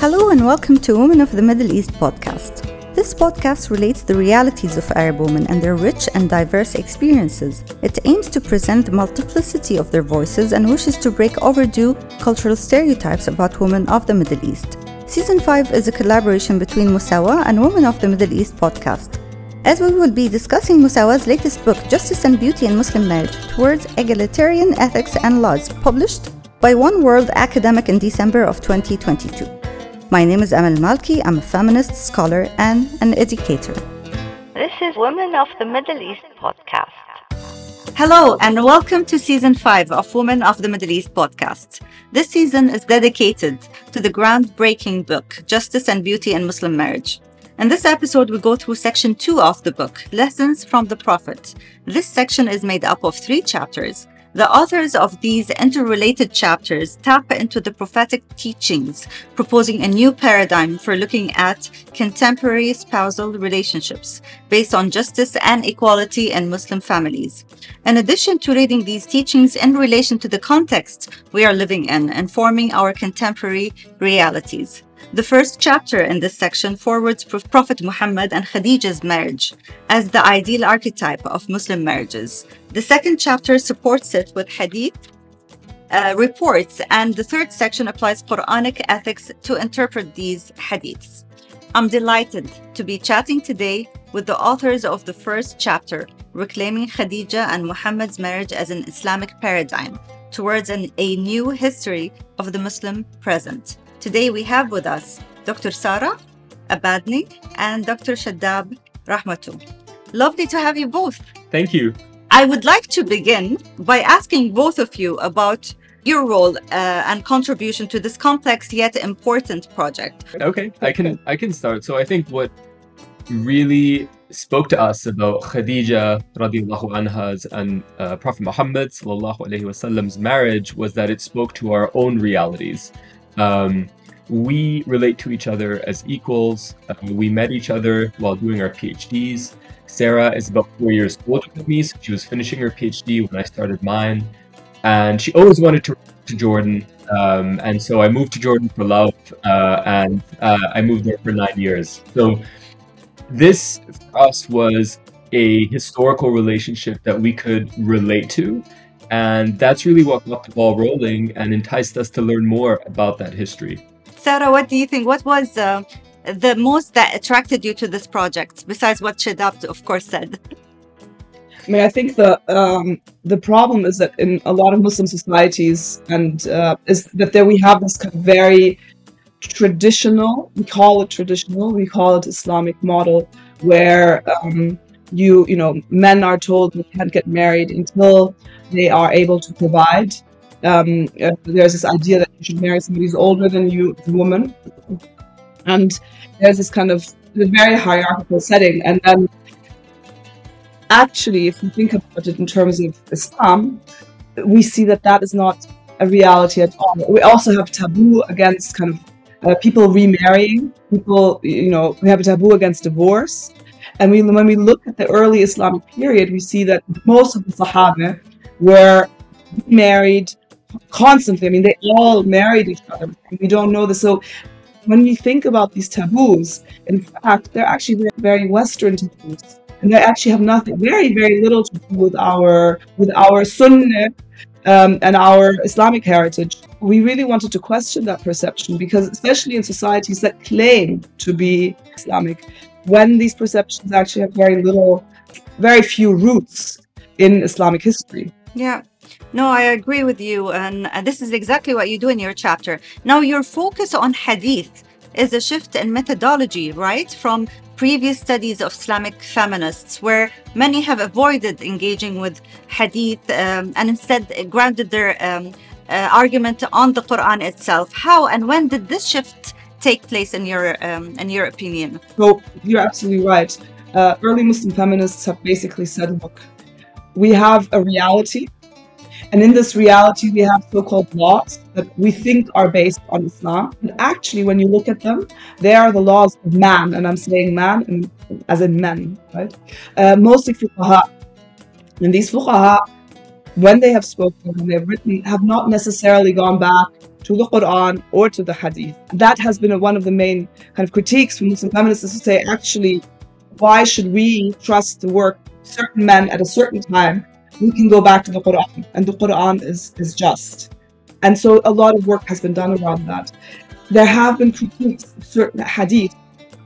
Hello and welcome to Women of the Middle East podcast. This podcast relates the realities of Arab women and their rich and diverse experiences. It aims to present the multiplicity of their voices and wishes to break overdue cultural stereotypes about women of the Middle East. Season 5 is a collaboration between Musawah and Women of the Middle East podcast. As we will be discussing Musawah's latest book, Justice and Beauty in Muslim Marriage Towards Egalitarian Ethics and Laws, published by Oneworld Academic in December of 2022. My name is Amal Malki. I'm a feminist, scholar, and an educator. This is Women of the Middle East podcast. Hello, and welcome to season five of Women of the Middle East podcast. This season is dedicated to the groundbreaking book, Justice and Beauty in Muslim Marriage. In this episode, we go through section two of the book, Lessons from the Prophet. This section is made up of three chapters the authors of these interrelated chapters tap into the prophetic teachings, proposing a new paradigm for looking at contemporary spousal relationships based on justice and equality in Muslim families. In addition to reading these teachings in relation to the context we are living in and forming our contemporary realities. The first chapter in this section forwards Prophet Muhammad and Khadija's marriage as the ideal archetype of Muslim marriages. The second chapter supports it with hadith uh, reports, and the third section applies Quranic ethics to interpret these hadiths. I'm delighted to be chatting today with the authors of the first chapter, reclaiming Khadija and Muhammad's marriage as an Islamic paradigm towards an, a new history of the Muslim present. Today we have with us Dr. Sara Ababneh and Dr. Shadaab Rahemtulla. Lovely to have you both. Thank you. I would like to begin by asking both of you about your role uh, and contribution to this complex yet important project. Okay, I can I can start. So I think what really spoke to us about Khadija radiallahu anha's and uh, Prophet Muhammad sallallahu alaihi wasallam's marriage was that it spoke to our own realities. Um, we relate to each other as equals. Uh, we met each other while doing our PhDs. Sara is about four years older than me, so she was finishing her PhD when I started mine. And she always wanted to to Jordan. Um, and so I moved to Jordan for love, uh, and uh, I moved there for nine years. So this for us was a historical relationship that we could relate to. And that's really what got the ball rolling and enticed us to learn more about that history. Sara, what do you think? What was uh, the most that attracted you to this project, besides what Shadaab, of course, said? I mean, I think the um, the problem is that in a lot of Muslim societies, and uh, is that there we have this kind of very traditional. We call it traditional. We call it Islamic model, where um, you you know men are told they can't get married until they are able to provide. Um, uh, there's this idea that you should marry somebody who's older than you, the woman, and there's this kind of very hierarchical setting. And then, actually, if you think about it in terms of Islam, we see that that is not a reality at all. We also have taboo against kind of uh, people remarrying. People, you know, we have a taboo against divorce. And we, when we look at the early Islamic period, we see that most of the Sahaba were married constantly. I mean, they all married each other. We don't know this. So when we think about these taboos, in fact, they're actually very, Western taboos, and they actually have nothing, very, very little to do with our with our Sunnah um, and our Islamic heritage. We really wanted to question that perception because, especially in societies that claim to be Islamic, when these perceptions actually have very little, very few roots in Islamic history. Yeah. No, I agree with you. And this is exactly what you do in your chapter. Now, your focus on hadith is a shift in methodology, right? From previous studies of Islamic feminists, where many have avoided engaging with hadith um, and instead grounded their um, uh, argument on the Quran itself. How and when did this shift take place, in your um, in your opinion? So you're absolutely right. Uh, early Muslim feminists have basically said, look, we have a reality and in this reality, we have so called laws that we think are based on Islam. And actually, when you look at them, they are the laws of man. And I'm saying man as in men, right? Uh, mostly fuqaha. And these fuqaha, when they have spoken, when they've written, have not necessarily gone back to the Quran or to the Hadith. That has been one of the main kind of critiques from Muslim feminists is to say, actually, why should we trust the work certain men at a certain time? We can go back to the Quran, and the Quran is, is just. And so a lot of work has been done around that. There have been critiques of certain hadith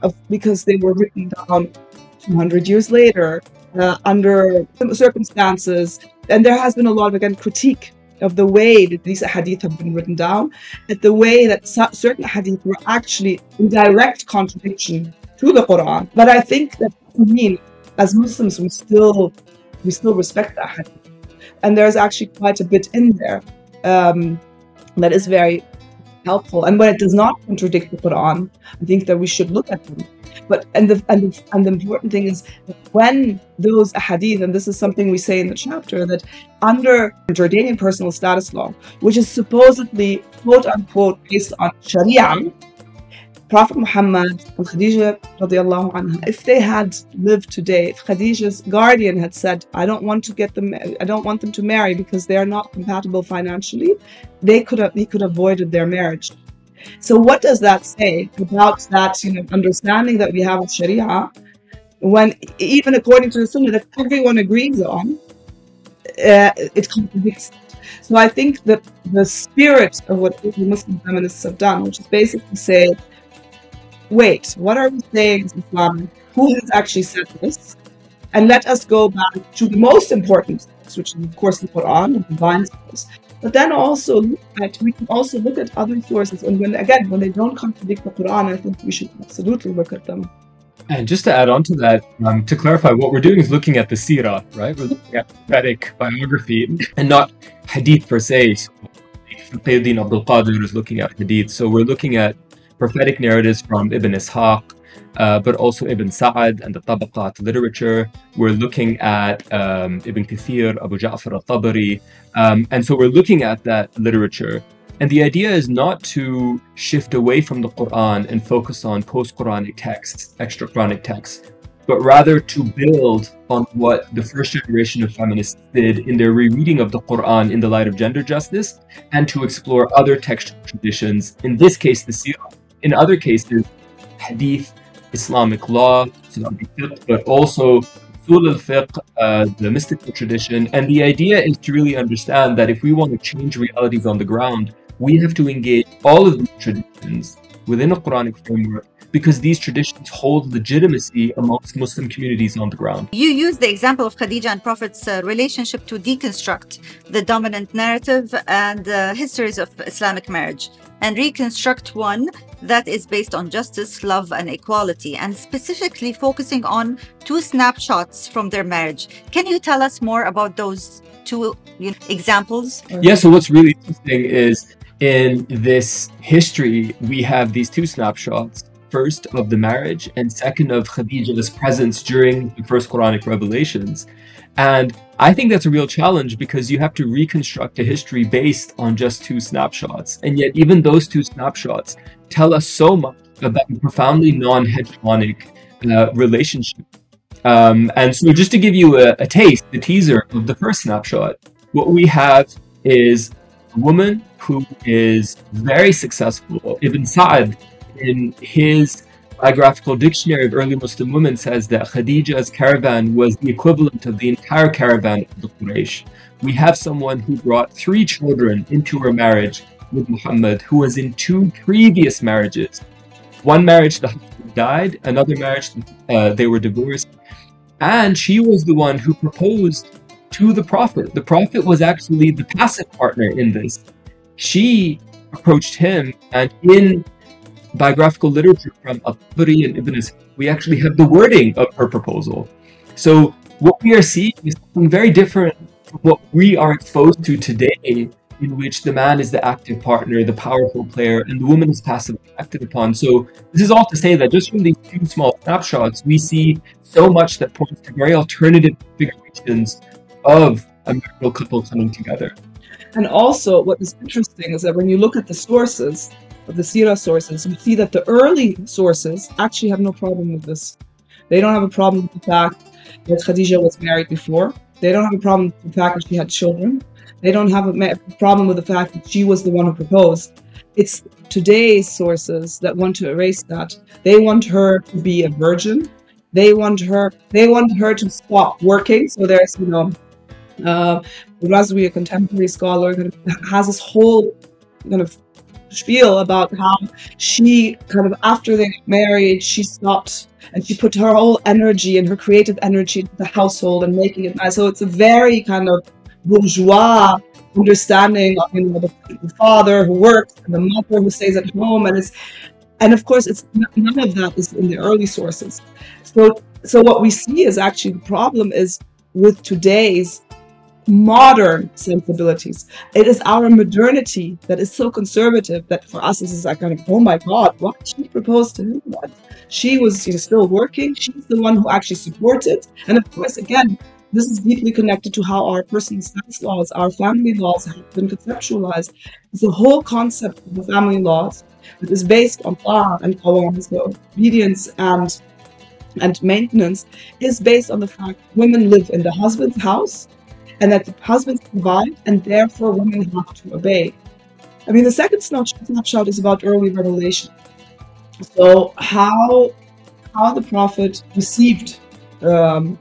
of, because they were written down 200 years later uh, under circumstances. And there has been a lot of, again, critique of the way that these hadith have been written down, at the way that certain hadith were actually in direct contradiction to the Quran. But I think that, I mean, as Muslims, we still we still respect that hadith, and there's actually quite a bit in there um, that is very helpful. And when it does not contradict the Quran, I think that we should look at them. But and the and the, and the important thing is when those hadith, and this is something we say in the chapter, that under Jordanian personal status law, which is supposedly quote unquote based on Sharia, Prophet Muhammad and Khadija radiallahu anha, if they had lived today, if Khadija's guardian had said, I don't want to get them I don't want them to marry because they are not compatible financially, they could have he could have avoided their marriage. So what does that say about that you know understanding that we have of Sharia when even according to the Sunnah that everyone agrees on, uh, it contradicts so I think that the spirit of what the Muslim feminists have done, which is basically say wait, what are we saying Islam? Who has actually said this? And let us go back to the most important text, which is of course the Quran and the divine source. But then also look at we can also look at other sources and when again when they don't contradict the Quran, I think we should absolutely look at them. And just to add on to that, um, to clarify, what we're doing is looking at the Sirah, right? We're looking at prophetic biography and not Hadith per se. So, Sayyidina Abdul Qadir is looking at Hadith. So we're looking at prophetic narratives from Ibn Ishaq, uh, but also Ibn Sa'ad and the Tabaqat literature. We're looking at um, Ibn Kathir, Abu Ja'far al-Tabari. Um, and so we're looking at that literature. And the idea is not to shift away from the Quran and focus on post-Quranic texts, extra Quranic texts, but rather to build on what the first generation of feminists did in their rereading of the Quran in the light of gender justice, and to explore other textual traditions, in this case, the Sirah, in other cases, hadith, Islamic law, but also usul al-fiqh, uh, the mystical tradition. And the idea is to really understand that if we want to change realities on the ground, we have to engage all of these traditions within a Quranic framework because these traditions hold legitimacy amongst Muslim communities on the ground. You use the example of Khadija and Prophet's uh, relationship to deconstruct the dominant narrative and uh, histories of Islamic marriage and reconstruct one that is based on justice, love, and equality, and specifically focusing on two snapshots from their marriage. Can you tell us more about those two you know, examples? Yeah, so what's really interesting is in this history, we have these two snapshots first of the marriage and second of Khadija's presence during the first Quranic revelations. And I think that's a real challenge because you have to reconstruct a history based on just two snapshots. And yet, even those two snapshots tell us so much about a profoundly non hegemonic uh, relationship. Um, and so, just to give you a, a taste, the teaser of the first snapshot, what we have is a woman who is very successful. Ibn Sa'ad, in his Biographical Dictionary of Early Muslim Women says that Khadija's caravan was the equivalent of the entire caravan of the Quraysh. We have someone who brought three children into her marriage with Muhammad, who was in two previous marriages. One marriage, the husband died, another marriage, uh, they were divorced. And she was the one who proposed to the Prophet. The Prophet was actually the passive partner in this. She approached him, and in biographical literature from Al-Tabari and Ibn Ishaq, we actually have the wording of her proposal. So what we are seeing is something very different from what we are exposed to today, in which the man is the active partner, the powerful player, and the woman is passively acted upon. So this is all to say that just from these two small snapshots, we see so much that points to very alternative configurations of a marital couple coming together. And also, what is interesting is that when you look at the sources, of the Sira sources, we see that the early sources actually have no problem with this. They don't have a problem with the fact that Khadija was married before. They don't have a problem with the fact that she had children. They don't have a problem with the fact that she was the one who proposed. it's today's sources that want to erase that. They want her to be a virgin. They want her. They want her to stop working. So there's, you know, uh, Razwy, a contemporary scholar, has this whole kind of spiel about how she kind of after they married, she stopped and she put her whole energy and her creative energy into the household and making it nice. So it's a very kind of bourgeois understanding of you know the, the father who works and the mother who stays at home and it's and of course it's none of that is in the early sources so so what we see is actually the problem is with today's modern sensibilities. It is our modernity that is so conservative that for us this is like kind of oh my god what she proposed to him what she was you know, still working. She's the one who actually supported. And of course again this is deeply connected to how our personal status laws, our family laws have been conceptualized. The whole concept of the family laws that is based on law and qawam, so obedience and and maintenance, is based on the fact women live in the husband's house and that the husbands provide and therefore women have to obey. I mean, the second snapshot is about early revelation. So how how the prophet received um,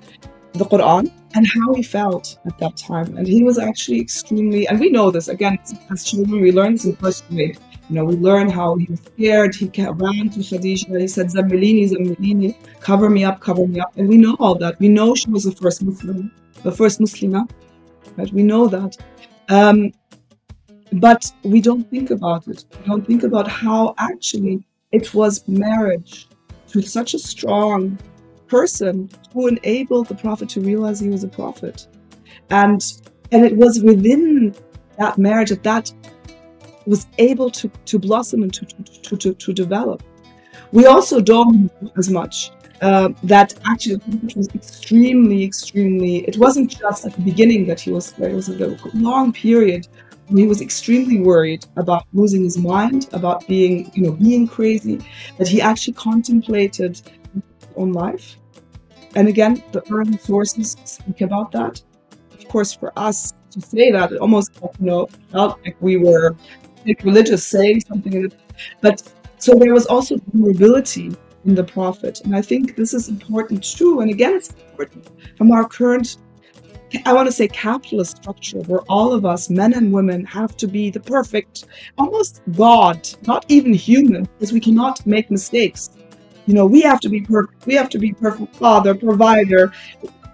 the Quran and how he felt at that time. And he was actually extremely, and we know this again as children, we learn this in first grade. You know, we learn how he was scared. He ran to Khadija. He said, "Zamilini, Zamilini, cover me up, cover me up." And we know all that. We know she was the first Muslim, the first Muslima, right? We know that. Um, but we don't think about it. We don't think about how actually it was marriage to such a strong person who enabled the prophet to realize he was a prophet. And and it was within that marriage that that was able to, to blossom and to, to, to, to develop. We also don't know as much uh, that actually it was extremely, extremely, it wasn't just at the beginning that he was, there was a long period when he was extremely worried about losing his mind, about being, you know, being crazy, that he actually contemplated his own life and again, the early sources speak about that. Of course, for us to say that, it almost you know felt like we were like religious saying something. But so there was also vulnerability in the prophet, and I think this is important too. And again, it's important from our current. I want to say capitalist structure where all of us, men and women, have to be the perfect, almost God, not even human, because we cannot make mistakes. You know, we have to be perfect. We have to be perfect father, provider.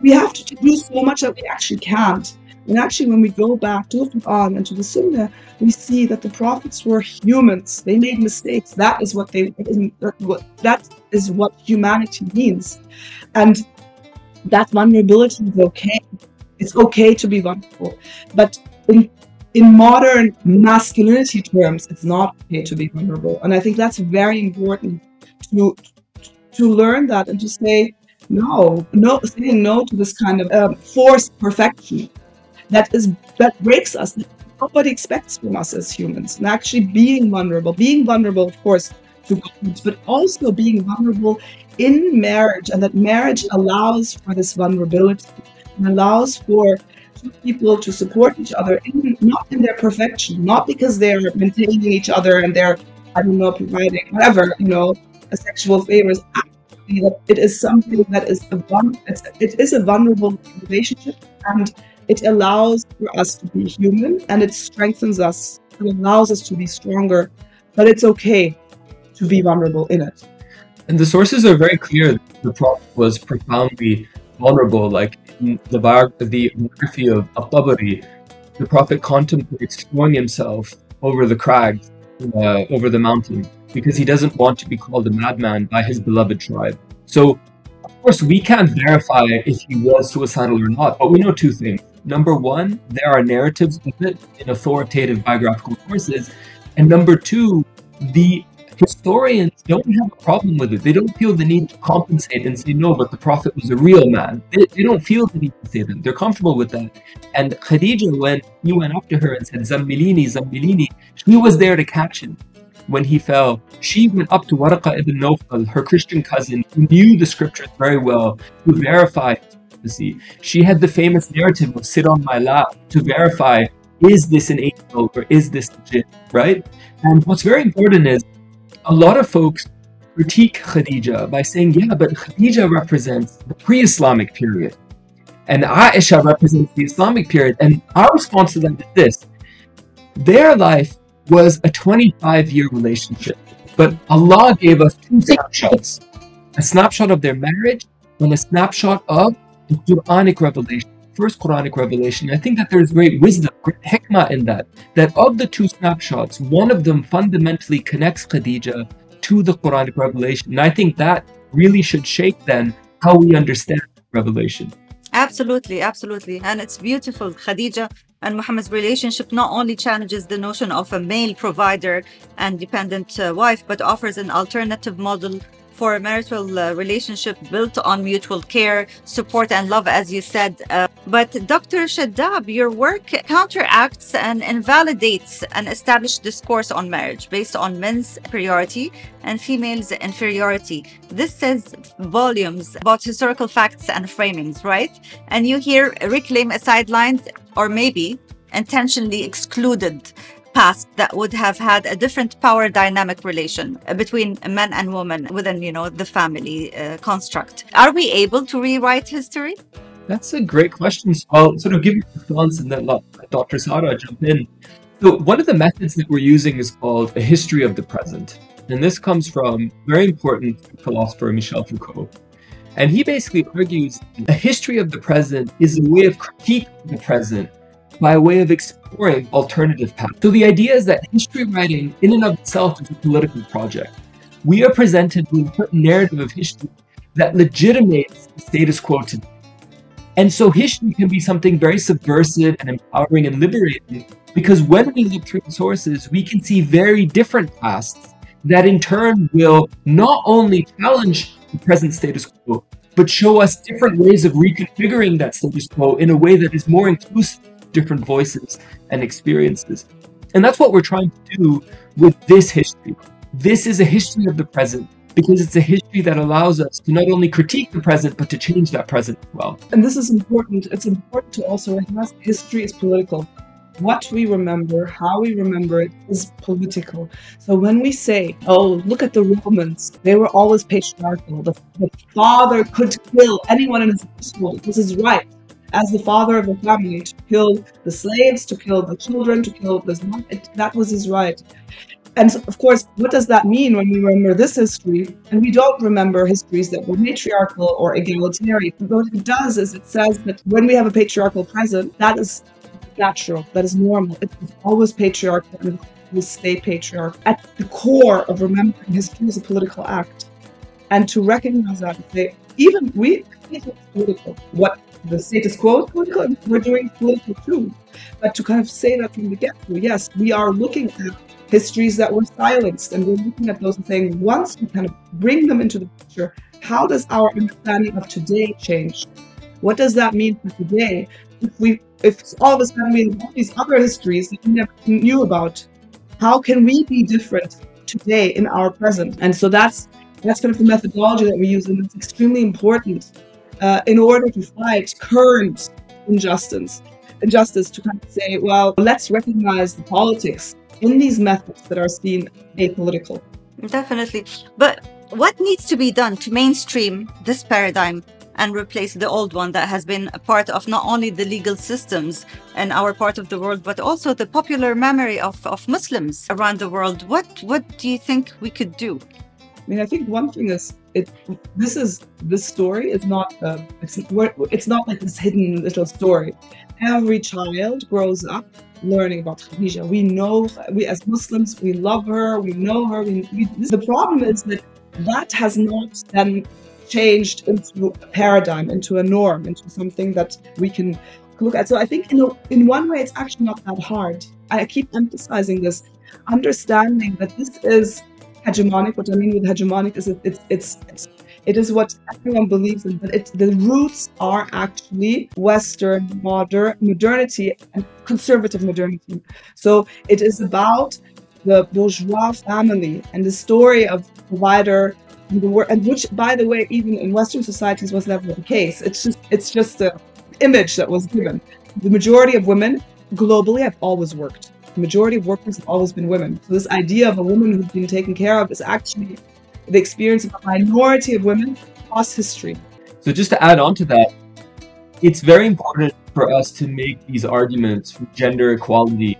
We have to do so much that we actually can't. And actually, when we go back to the Quran and to the Sunnah, we see that the prophets were humans. They made mistakes. That is what they that is what humanity means, and that vulnerability is okay. It's okay to be vulnerable, but in in modern masculinity terms, it's not okay to be vulnerable. And I think that's very important to to learn that and to say no, no, saying no to this kind of um, forced perfection that is that breaks us. Nobody expects from us as humans, and actually being vulnerable, being vulnerable, of course, to God, but also being vulnerable in marriage, and that marriage allows for this vulnerability and allows for people to support each other, in, not in their perfection, not because they're maintaining each other and they're, I don't know, providing whatever, you know, a sexual favor is actually it is something that is a it is a vulnerable relationship and it allows for us to be human and it strengthens us it allows us to be stronger but it's okay to be vulnerable in it and the sources are very clear the prophet was profoundly vulnerable like in the, biography of Al-Tabari the prophet contemplates throwing himself over the crag, uh, over the mountain because he doesn't want to be called a madman by his beloved tribe. So, of course, we can't verify if he was suicidal or not, but we know two things. Number one, there are narratives of it in authoritative biographical sources. And number two, the historians don't have a problem with it. They don't feel the need to compensate and say, no, but the Prophet was a real man. They, they don't feel the need to say that. They're comfortable with that. And Khadija, when he went up to her and said, Zammilini, Zammilini, she was there to catch him when he fell, she went up to Waraqa ibn Nawfal, her Christian cousin, who knew the scriptures very well, to verify She had the famous narrative of sit on my lap to verify is this an angel or is this a jinn, right? And what's very important is a lot of folks critique Khadija by saying, yeah, but Khadija represents the pre Islamic period, and Aisha represents the Islamic period. And our response to them is this their life was a 25 year relationship, but Allah gave us two snapshots a snapshot of their marriage and a snapshot of the Quranic revelation first Quranic revelation. I think that there's great wisdom, great hikmah in that. That of the two snapshots, one of them fundamentally connects Khadija to the Quranic revelation. And I think that really should shape then how we understand revelation. Absolutely, absolutely. And it's beautiful. Khadija and Muhammad's relationship not only challenges the notion of a male provider and dependent uh, wife, but offers an alternative model for a marital uh, relationship built on mutual care, support, and love, as you said. Uh, but Dr. Shadaab, your work counteracts and invalidates an established discourse on marriage based on men's superiority and females' inferiority. This says volumes about historical facts and framings, right? And you here reclaim a sidelined or maybe intentionally excluded past that would have had a different power dynamic relation uh, between men and women within, you know, the family uh, construct. Are we able to rewrite history? That's a great question. So I'll sort of give you a response and then let Dr. Sara jump in. So one of the methods that we're using is called a history of the present. And this comes from very important philosopher Michel Foucault. And he basically argues a history of the present is a way of critiquing the present by way of exploring alternative paths. So the idea is that history writing in and of itself is a political project. We are presented with a narrative of history that legitimates the status quo today. And so history can be something very subversive and empowering and liberating because when we look through sources, we can see very different pasts that in turn will not only challenge the present status quo, but show us different ways of reconfiguring that status quo in a way that is more inclusive different voices and experiences. And that's what we're trying to do with this history. This is a history of the present because it's a history that allows us to not only critique the present, but to change that present as well. And this is important. It's important to also recognize history is political. What we remember, how we remember it is political. So when we say, oh, look at the Romans, they were always patriarchal. The, the father could kill anyone in his household. This is right as the father of a family to kill the slaves, to kill the children, to kill the that was his right. And of course, what does that mean when we remember this history and we don't remember histories that were matriarchal or egalitarian? What it does is it says that when we have a patriarchal present, that is natural, that is normal. It's always patriarchal and will stay patriarchal. At the core of remembering history is a political act. And to recognize that, they, even we, political. What the status quo is political, we're doing political too. But to kind of say that from the get go, yes, we are looking at histories that were silenced, and we're looking at those and saying, once we kind of bring them into the picture, how does our understanding of today change? What does that mean for today? If we, if all of a sudden we have these other histories that we never knew about, how can we be different today in our present? And so that's that's kind of the methodology that we use, and it's extremely important uh, in order to fight current injustice, injustice to kind of say, well, let's recognize the politics in these methods that are seen apolitical. Definitely. But what needs to be done to mainstream this paradigm and replace the old one that has been a part of not only the legal systems in our part of the world, but also the popular memory of, of Muslims around the world? What, what do you think we could do? I mean, I think one thing is it. This is this story is not. Uh, it's it's not like this hidden little story. Every child grows up learning about Khadija. We know we as Muslims we love her. We know her. We, we, the problem is that that has not then changed into a paradigm, into a norm, into something that we can look at. So I think in, a, in one way it's actually not that hard. I keep emphasizing this, understanding that this is hegemonic. What I mean with hegemonic is it, it's it's it's it is what everyone believes in, but it, the roots are actually Western modern modernity and conservative modernity. So it is about the bourgeois family and the story of provider and which by the way even in western societies was never the case it's just it's just the image that was given the majority of women globally have always worked. The majority of workers have always been women. So this idea of a woman who's been taken care of is actually the experience of a minority of women across history. So just to add on to that, it's very important for us to make these arguments for gender equality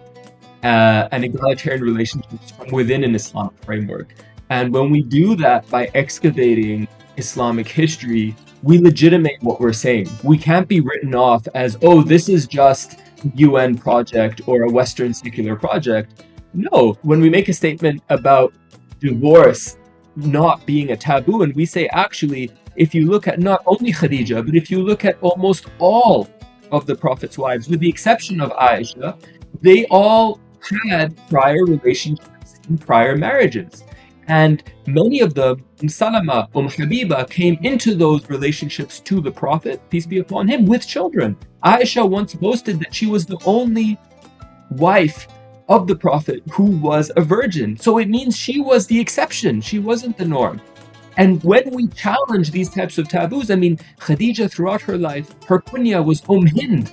uh, and egalitarian relationships from within an Islamic framework. And when we do that by excavating Islamic history, we legitimate what we're saying. We can't be written off as, oh, this is just UN project or a Western secular project. No, when we make a statement about divorce not being a taboo, and we say, actually, if you look at not only Khadija, but if you look at almost all of the Prophet's wives, with the exception of Aisha, they all had prior relationships and prior marriages. And many of them, Salama, Umm Habiba, came into those relationships to the Prophet, peace be upon him, with children. Aisha once boasted that she was the only wife of the Prophet who was a virgin. So it means she was the exception, she wasn't the norm. And when we challenge these types of taboos, I mean, Khadija throughout her life, her kunya was Umm Hind,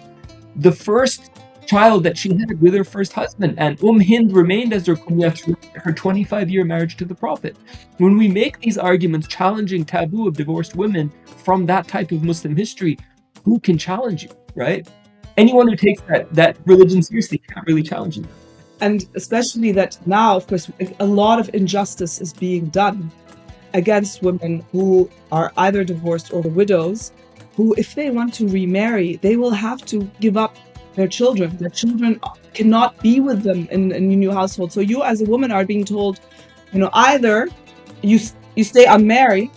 the first child that she had with her first husband. And Umm Hind remained as her kunya through her 25 year marriage to the Prophet. When we make these arguments challenging taboo of divorced women from that type of Muslim history, who can challenge you, right? Anyone who takes that, that religion seriously can't really challenge you. And especially that now, of course, a lot of injustice is being done against women who are either divorced or widows, who, if they want to remarry, they will have to give up their children. Their children cannot be with them in, in a new household. So you, as a woman, are being told, you know, either you you stay unmarried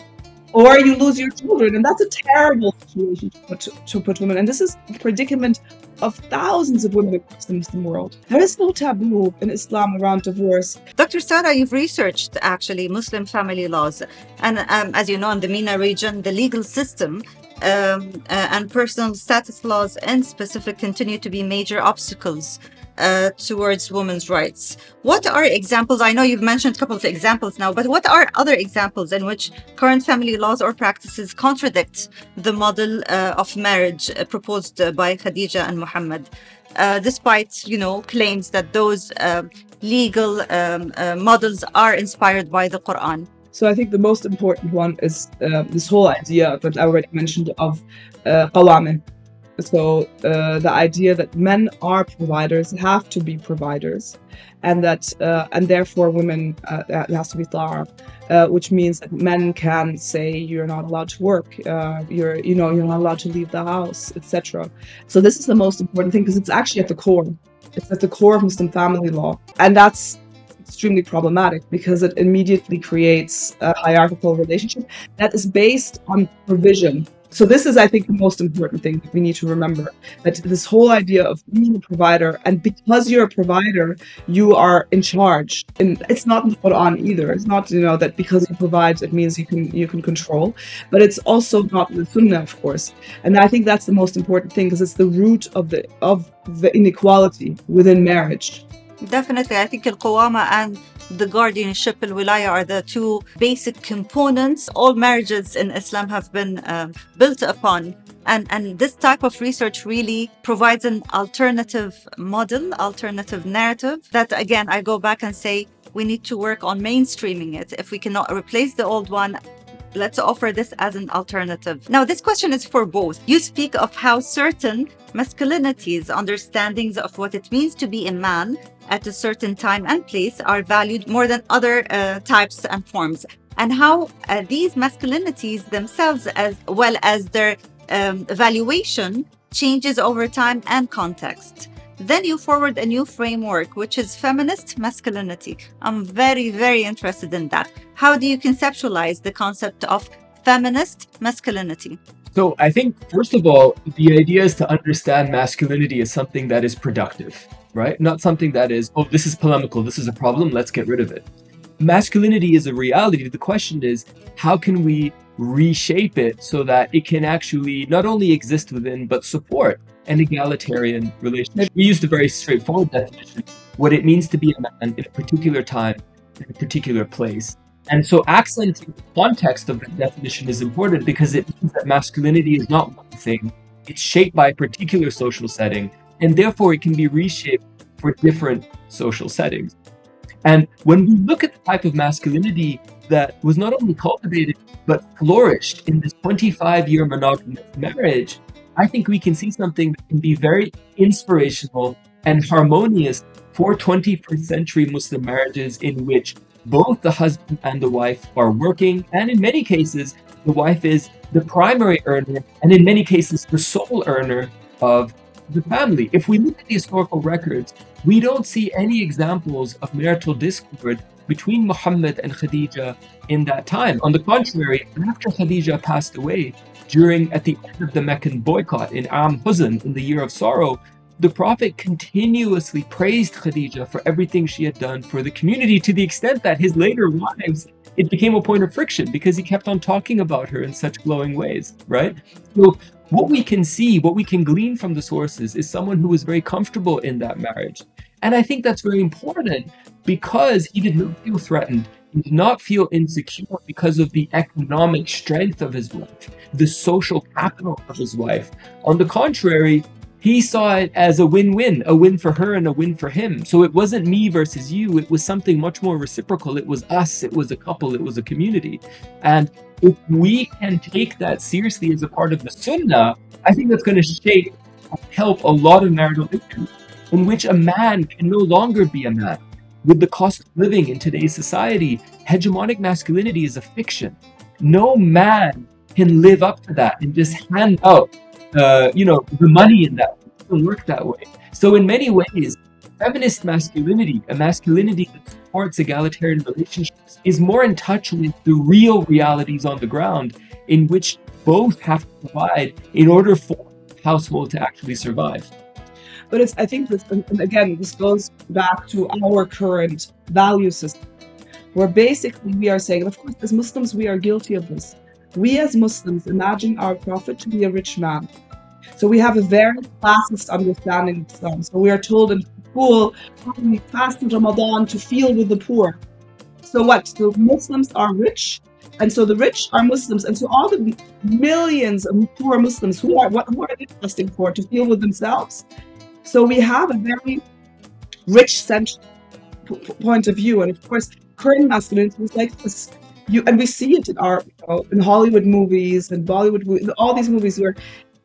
or you lose your children, and that's a terrible situation to put, to put women. And this is the predicament of thousands of women across the Muslim world. There is no taboo in Islam around divorce. Dr. Sara, you've researched actually Muslim family laws. And um, as you know, in the MENA region, the legal system um, uh, and personal status laws in specific continue to be major obstacles uh, towards women's rights. What are examples? I know you've mentioned a couple of examples now, but what are other examples in which current family laws or practices contradict the model uh, of marriage uh, proposed by Khadija and Muhammad, uh, despite you know claims that those uh, legal um, models are inspired by the Quran? So I think the most important one is uh, this whole idea that I already mentioned of uh. So uh, the idea that men are providers, have to be providers, and that uh, and therefore women uh, has to be ta'a, uh, which means that men can say you're not allowed to work, uh, you're you know you're not allowed to leave the house, etc. So this is the most important thing because it's actually at the core. It's at the core of Muslim family law, and that's extremely problematic because it immediately creates a hierarchical relationship that is based on provision. So this is, I think, the most important thing that we need to remember that this whole idea of being a provider, and because you're a provider, you are in charge. And it's not in the Quran either. It's not, you know, that because you provide, it means you can you can control. But it's also not the Sunnah, of course. And I think that's the most important thing because it's the root of the of the inequality within marriage. Definitely. I think Al-Qawama and the guardianship al-wilaya are the two basic components all marriages in Islam have been uh, built upon. And, and this type of research really provides an alternative model, alternative narrative that, again, I go back and say we need to work on mainstreaming it. If we cannot replace the old one, let's offer this as an alternative. Now, this question is for both. You speak of how certain masculinities, understandings of what it means to be a man at a certain time and place are valued more than other uh, types and forms, and how uh, these masculinities themselves, as well as their um, evaluation, changes over time and context. Then you forward a new framework, which is feminist masculinity. I'm very, very interested in that. How do you conceptualize the concept of feminist masculinity? So I think, first of all, the idea is to understand masculinity as something that is productive, right? Not something that is, oh, this is polemical, this is a problem, let's get rid of it. Masculinity is a reality. The question is, how can we reshape it so that it can actually not only exist within, but support an egalitarian relationship? We used a very straightforward definition what it means to be a man in a particular time, in a particular place. And so accenting the context of the definition is important because it means that masculinity is not one thing. It's shaped by a particular social setting and therefore it can be reshaped for different social settings. And when we look at the type of masculinity that was not only cultivated but flourished in this 25 year monogamous marriage, I think we can see something that can be very inspirational and harmonious for 21st century Muslim marriages in which both the husband and the wife are working, and in many cases, the wife is the primary earner, and in many cases, the sole earner of the family. If we look at the historical records, we don't see any examples of marital discord between Muhammad and Khadija in that time. On the contrary, after Khadija passed away, during at the end of the Meccan boycott in Am Huzn, in the year of sorrow, the Prophet continuously praised Khadija for everything she had done for the community to the extent that his later wives, it became a point of friction because he kept on talking about her in such glowing ways, right? So what we can see, what we can glean from the sources is someone who was very comfortable in that marriage. And I think that's very important because he did not feel threatened. He did not feel insecure because of the economic strength of his wife, the social capital of his wife. On the contrary, he saw it as a win-win, a win for her and a win for him. So it wasn't me versus you, it was something much more reciprocal. It was us, it was a couple, it was a community. And if we can take that seriously as a part of the sunnah, I think that's going to shape help a lot of marital issues in which a man can no longer be a man. With the cost of living in today's society, hegemonic masculinity is a fiction. No man can live up to that and just hand out uh, you know, the money in that doesn't work that way. So in many ways, feminist masculinity, a masculinity that supports egalitarian relationships, is more in touch with the real realities on the ground in which both have to provide in order for household to actually survive. But it's I think this and again this goes back to our current value system, where basically we are saying, of course, as Muslims we are guilty of this we as Muslims imagine our Prophet to be a rich man. So we have a very classist understanding of Islam. So we are told in school, we fast in Ramadan to feel with the poor. So what? So Muslims are rich, and so the rich are Muslims, and so all the millions of poor Muslims who are what who are they fasting for? To feel with themselves. So we have a very rich central point of view, and of course, current masculinity is like this you and we see it in our you know, in Hollywood movies and Bollywood movies, all these movies where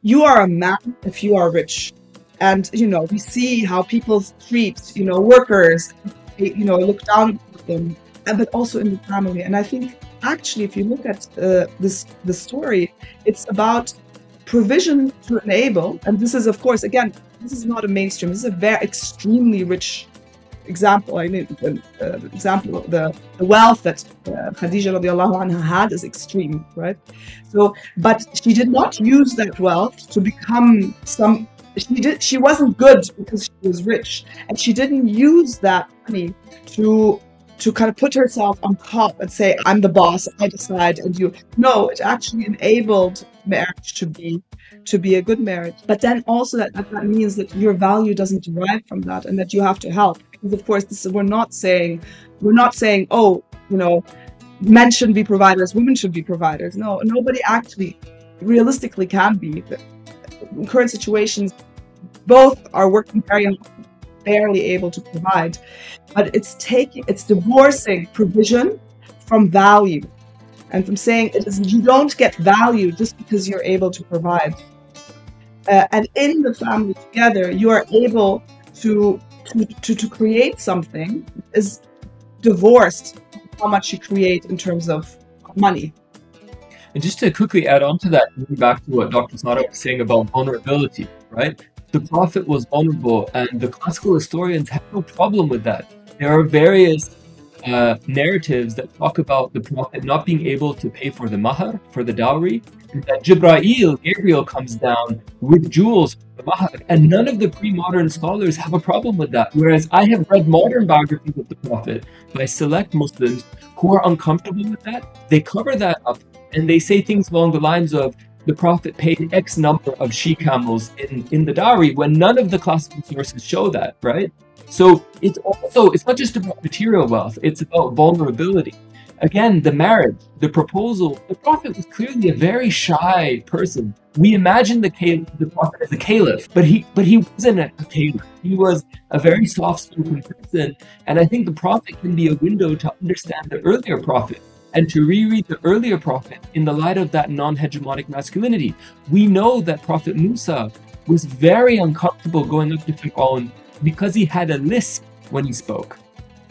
you are a man if you are rich, and you know we see how people treat you know workers, you know look down on them, and but also in the family. And I think actually, if you look at uh, this the story, it's about provision to enable, and this is of course again this is not a mainstream. This is a very extremely rich example, I mean, uh, example, the, the wealth that uh, Khadija radiallahu anha had is extreme, right? So, but she did not use that wealth to become some. She did. She wasn't good because she was rich, and she didn't use that money to to kind of put herself on top and say, "I'm the boss. I decide." And you, no, it actually enabled marriage to be to be a good marriage. But then also that that means that your value doesn't derive from that, and that you have to help because of course this is, we're not saying we're not saying oh you know men shouldn't be providers women should be providers. No nobody actually realistically can be. In current situations both are working very barely able to provide. But it's taking it's divorcing provision from value. And from saying it is you don't get value just because you're able to provide. Uh, and in the family together you are able to to, to, to create something is divorced how much you create in terms of money. And just to quickly add on to that, back to what Dr. Sara was saying about vulnerability, right? The Prophet was vulnerable, and the classical historians have no problem with that. There are various uh, narratives that talk about the Prophet not being able to pay for the mahar, for the dowry, that Jibra'il, Gabriel, comes down with jewels the mahar. And none of the pre modern scholars have a problem with that. Whereas I have read modern biographies of the Prophet by select Muslims who are uncomfortable with that. They cover that up and they say things along the lines of, the Prophet paid X number of she camels in, in the dowry when none of the classical sources show that, right? So it's also it's not just about material wealth, it's about vulnerability. Again, the marriage, the proposal, the Prophet was clearly a very shy person we imagine the caliph, the prophet as a caliph, but he but he wasn't a caliph. He was a very soft-spoken person, and I think the prophet can be a window to understand the earlier prophet and to reread the earlier prophet in the light of that non-hegemonic masculinity. We know that Prophet Musa was very uncomfortable going up to Fir'aun because he had a lisp when he spoke.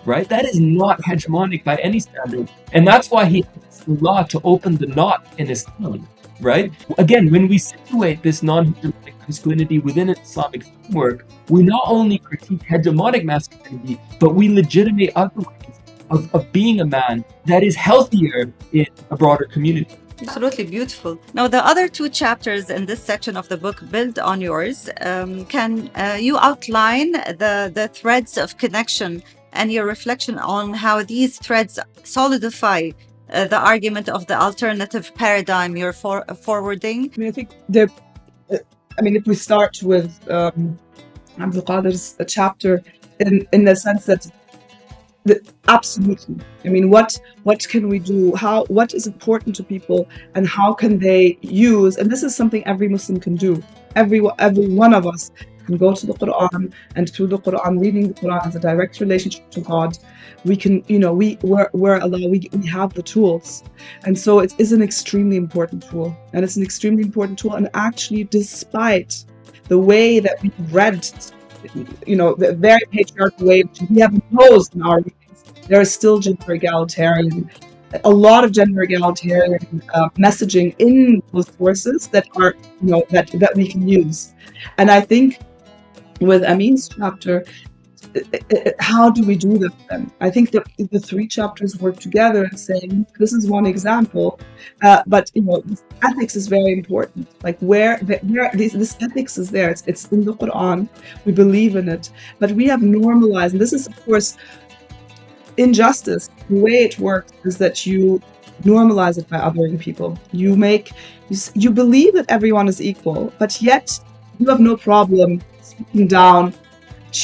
Right? That is not hegemonic by any standard. And that's why he asked Allah to open the knot in his tongue right? Again, when we situate this non-hegemonic masculinity within an Islamic framework, we not only critique hegemonic masculinity, but we legitimate other ways of, of being a man that is healthier in a broader community. Absolutely beautiful. Now, the other two chapters in this section of the book build on yours. Um, can uh, you outline the, the threads of connection and your reflection on how these threads solidify uh, the argument of the alternative paradigm you're for, forwarding? I mean, I think there. Uh, I mean, if we start with um, Abdul Qadir's chapter, in in the sense that, the, absolutely. I mean, what what can we do? How what is important to people, and how can they use? And this is something every Muslim can do. Every every one of us can go to the Quran, and through the Quran, reading the Quran has a direct relationship to God, we can, you know, we we're, we're Allah, we, we have the tools. And so it is an extremely important tool. And it's an extremely important tool. And actually, despite the way that we read, you know, the very patriarchal way which we have imposed in our readings, there is still gender egalitarian a lot of gender egalitarian uh, messaging in those sources that are you know that that we can use. And i think with amin's chapter how do we do this then? I think that the three chapters work together and saying this is one example, uh, but you know ethics is very important. Like where where this, this ethics is there, it's, it's in the Quran. We believe in it, but we have normalized. And this is of course injustice. The way it works is that you normalize it by othering people. You make you, you believe that everyone is equal, but yet you have no problem speaking down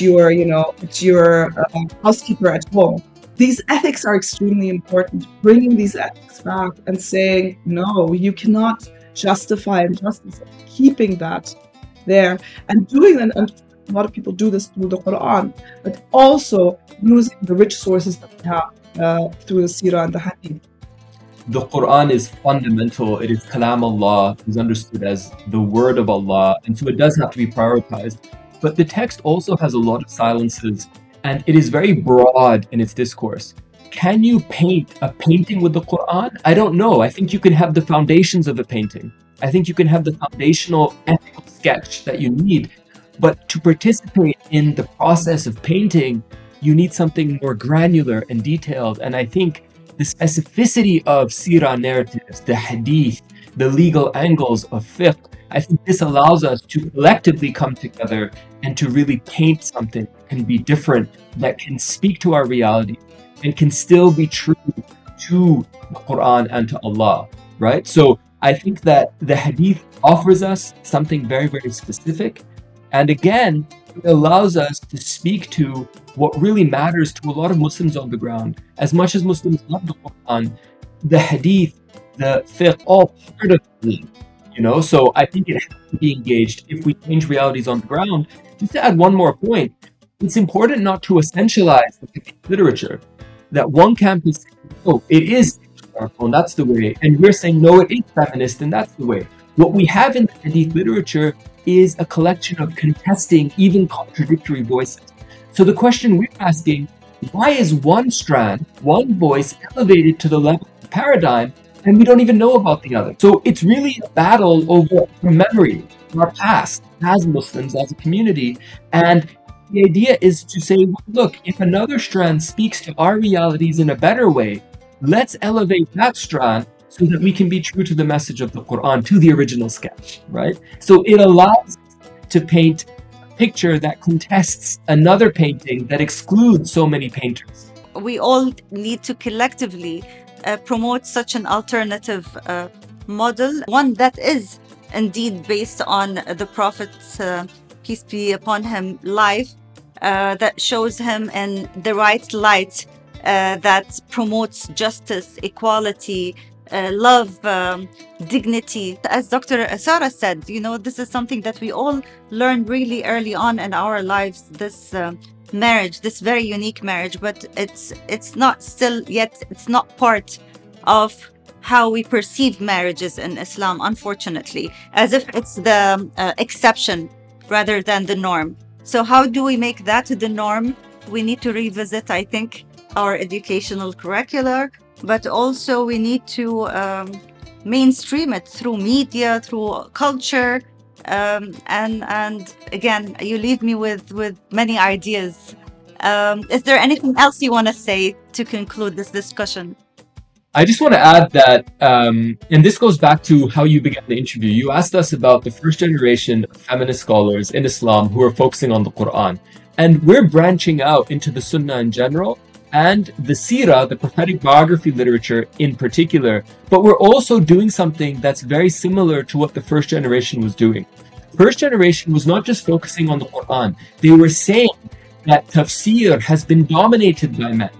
your, you know, your uh, housekeeper at home. These ethics are extremely important. Bringing these ethics back and saying, no, you cannot justify injustice. Keeping that there and doing that. And a lot of people do this through the Quran, but also using the rich sources that we have uh, through the Sirah and the Hadith. The Quran is fundamental. It is Kalam Allah, is understood as the word of Allah, and so it does have to be prioritized. But the text also has a lot of silences and it is very broad in its discourse. Can you paint a painting with the Quran? I don't know. I think you can have the foundations of a painting. I think you can have the foundational ethical sketch that you need. But to participate in the process of painting, you need something more granular and detailed. And I think the specificity of sirah narratives, the hadith, the legal angles of fiqh, I think this allows us to collectively come together and to really paint something that can be different, that can speak to our reality and can still be true to the Quran and to Allah, right? So I think that the hadith offers us something very, very specific. And again, it allows us to speak to what really matters to a lot of Muslims on the ground. As much as Muslims love the Quran, the hadith, the fiqh, all part of it you know? So i think it has to be engaged if we change realities on the ground. Just to add one more point it's important not to essentialize the literature that one camp is saying, oh it is and that's the way. And we're saying no it is feminist and that's the way. What we have in the hadith literature is a collection of contesting even contradictory voices. So the question we're asking why is one strand one voice elevated to the level of paradigm and we don't even know about the other. So it's really a battle over memory, our past as Muslims, as a community. And the idea is to say, look, if another strand speaks to our realities in a better way, let's elevate that strand so that we can be true to the message of the Quran, to the original sketch, right? So it allows to paint a picture that contests another painting that excludes so many painters. We all need to collectively promote such an alternative uh, model, one that is indeed based on the Prophet's, uh, peace be upon him, life, uh, that shows him in the right light, uh, that promotes justice, equality, uh, love, um, dignity. As Dr. Sara said, you know, this is something that we all learn really early on in our lives. This uh, marriage, this very unique marriage, but it's it's not still yet. It's not part of how we perceive marriages in Islam, unfortunately, as if it's the uh, exception rather than the norm. So, how do we make that the norm? We need to revisit, I think, our educational curricula, but also we need to um, mainstream it through media, through culture. Um, and and again, you leave me with with many ideas. Um, is there anything else you want to say to conclude this discussion? I just want to add that, um, and this goes back to how you began the interview. You asked us about the first generation of feminist scholars in Islam who are focusing on the Quran. And we're branching out into the Sunnah in general and the Sirah, the prophetic biography literature in particular. But we're also doing something that's very similar to what the first generation was doing. First generation was not just focusing on the Quran, they were saying that tafsir has been dominated by men.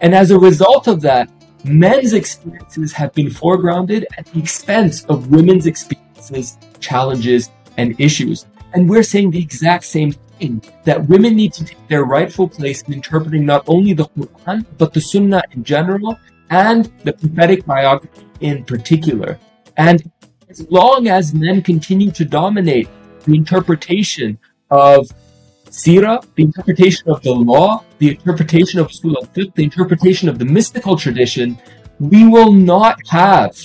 And as a result of that, men's experiences have been foregrounded at the expense of women's experiences, challenges, and issues. And we're saying the exact same thing that women need to take their rightful place in interpreting not only the Quran, but the Sunnah in general and the prophetic biography in particular. And as long as men continue to dominate the interpretation of Sira, the interpretation of the law, the interpretation of Usul al-Fiqh, the interpretation of the mystical tradition, we will not have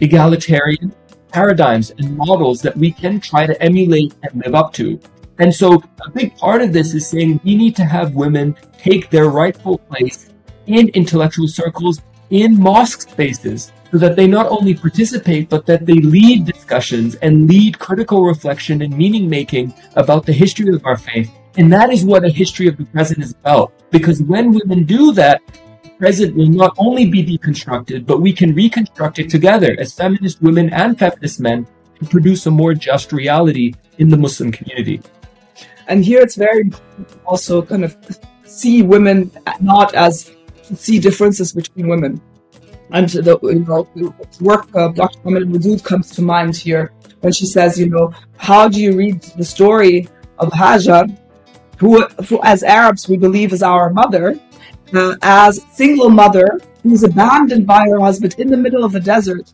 egalitarian paradigms and models that we can try to emulate and live up to. And so a big part of this is saying we need to have women take their rightful place in intellectual circles, in mosque spaces, so that they not only participate, but that they lead discussions and lead critical reflection and meaning making about the history of our faith and that is what a history of the present is about. Because when women do that, the present will not only be deconstructed, but we can reconstruct it together as feminist women and feminist men to produce a more just reality in the Muslim community. And here it's very also kind of see women not as see differences between women. And the you know, work of Dr. Mohammed Wadud comes to mind here when she says, you know, how do you read the story of Hajar who, who as Arabs we believe is our mother, uh, as single mother who's abandoned by her husband in the middle of the desert.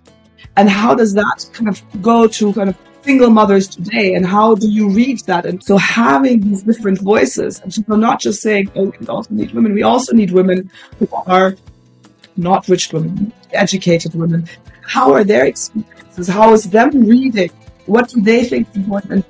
And how does that kind of go to kind of single mothers today? And how do you read that? And so having these different voices, and so not just saying, oh, we also need women, we also need women who are not rich women, educated women. How are their experiences? How is them reading? What do they think is important?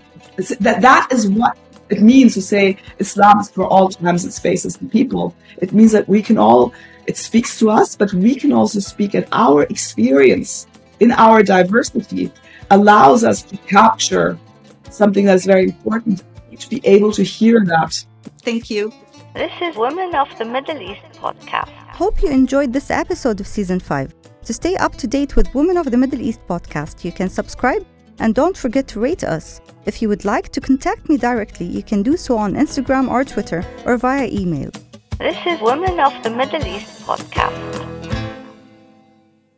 That that is what it means to say Islam is for all times and spaces and people. It means that we can all, it speaks to us, but we can also speak at our experience in our diversity allows us to capture something that's very important to be able to hear that. Thank you. This is Women of the Middle East podcast. Hope you enjoyed this episode of season 5. To stay up to date with Women of the Middle East podcast, you can subscribe and don't forget to rate us. If you would like to contact me directly, you can do so on Instagram or Twitter or via email. This is Women of the Middle East podcast.